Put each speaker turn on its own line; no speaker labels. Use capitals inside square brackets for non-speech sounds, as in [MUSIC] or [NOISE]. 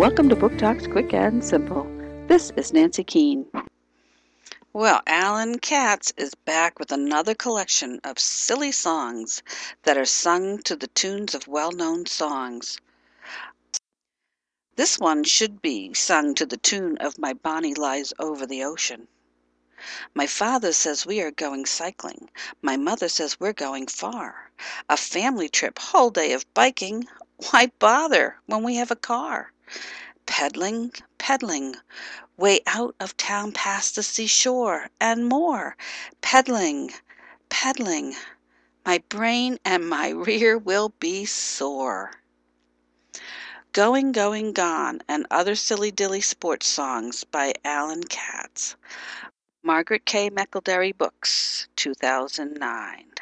Welcome to Book Talks Quick and Simple. This is Nancy Keane. Well, Alan Katz is back with another collection of silly songs that are sung to the tunes of well known songs. This one should be sung to the tune of My Bonnie Lies Over the Ocean. My father says we are going cycling. My mother says we're going far. A family trip, whole day of biking. Why bother when we have a car? Peddling, peddling, way out of town past the seashore, and more. Peddling, peddling, my brain and my [LAUGHS] rear will be sore. Going, Going, Gone, and Other Silly Dilly Sports Songs by Alan Katz. Margaret K. McElderry Books, 2009.